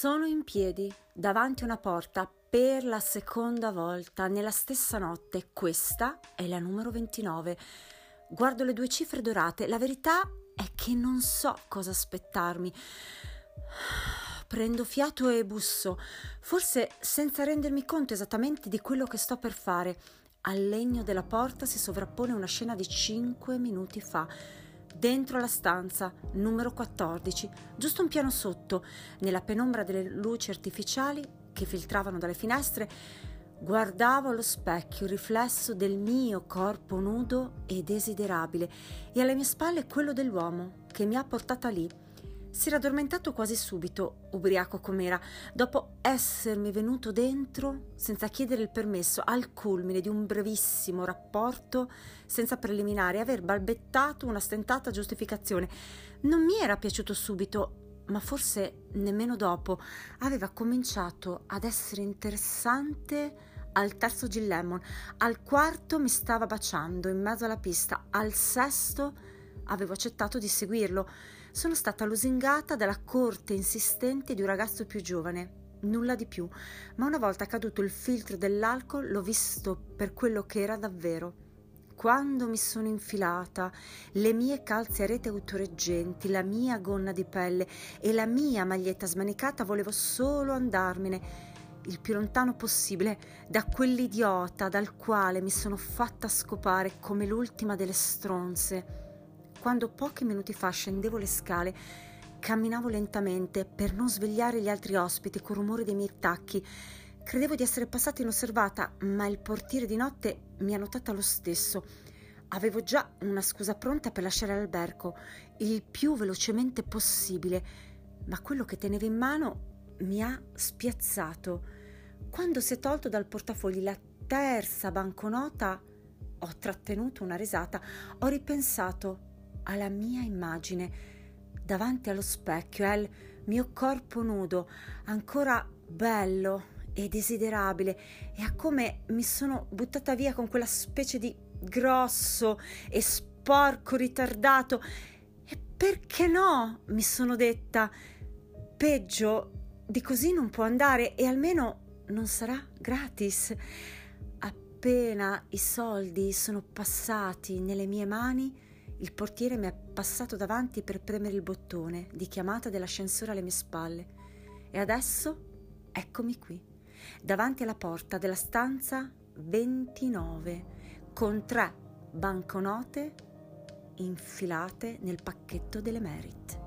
Sono in piedi davanti a una porta per la seconda volta nella stessa notte. Questa è la numero 29. Guardo le due cifre dorate. La verità è che non so cosa aspettarmi. Prendo fiato e busso, forse senza rendermi conto esattamente di quello che sto per fare. Al legno della porta si sovrappone una scena di cinque minuti fa dentro la stanza numero 14, giusto un piano sotto, nella penombra delle luci artificiali che filtravano dalle finestre, guardavo allo specchio il riflesso del mio corpo nudo e desiderabile e alle mie spalle quello dell'uomo che mi ha portata lì si era addormentato quasi subito, ubriaco com'era, dopo essermi venuto dentro senza chiedere il permesso al culmine di un brevissimo rapporto senza preliminari, aver balbettato una stentata giustificazione. Non mi era piaciuto subito, ma forse nemmeno dopo. Aveva cominciato ad essere interessante al terzo Gin Lemon, al quarto mi stava baciando in mezzo alla pista, al sesto avevo accettato di seguirlo. Sono stata lusingata dalla corte insistente di un ragazzo più giovane. Nulla di più, ma una volta caduto il filtro dell'alcol l'ho visto per quello che era davvero. Quando mi sono infilata, le mie calze a rete autoreggenti, la mia gonna di pelle e la mia maglietta smanicata, volevo solo andarmene il più lontano possibile da quell'idiota dal quale mi sono fatta scopare come l'ultima delle stronze. Quando pochi minuti fa scendevo le scale, camminavo lentamente per non svegliare gli altri ospiti col rumore dei miei tacchi. Credevo di essere passata inosservata, ma il portiere di notte mi ha notata lo stesso. Avevo già una scusa pronta per lasciare l'albergo, il più velocemente possibile, ma quello che tenevo in mano mi ha spiazzato. Quando si è tolto dal portafogli la terza banconota, ho trattenuto una risata, ho ripensato alla mia immagine davanti allo specchio al mio corpo nudo, ancora bello e desiderabile, e a come mi sono buttata via con quella specie di grosso e sporco ritardato. E perché no? mi sono detta. Peggio di così non può andare e almeno non sarà gratis. Appena i soldi sono passati nelle mie mani, il portiere mi è passato davanti per premere il bottone di chiamata dell'ascensore alle mie spalle. E adesso eccomi qui, davanti alla porta della stanza 29, con tre banconote infilate nel pacchetto delle Merit.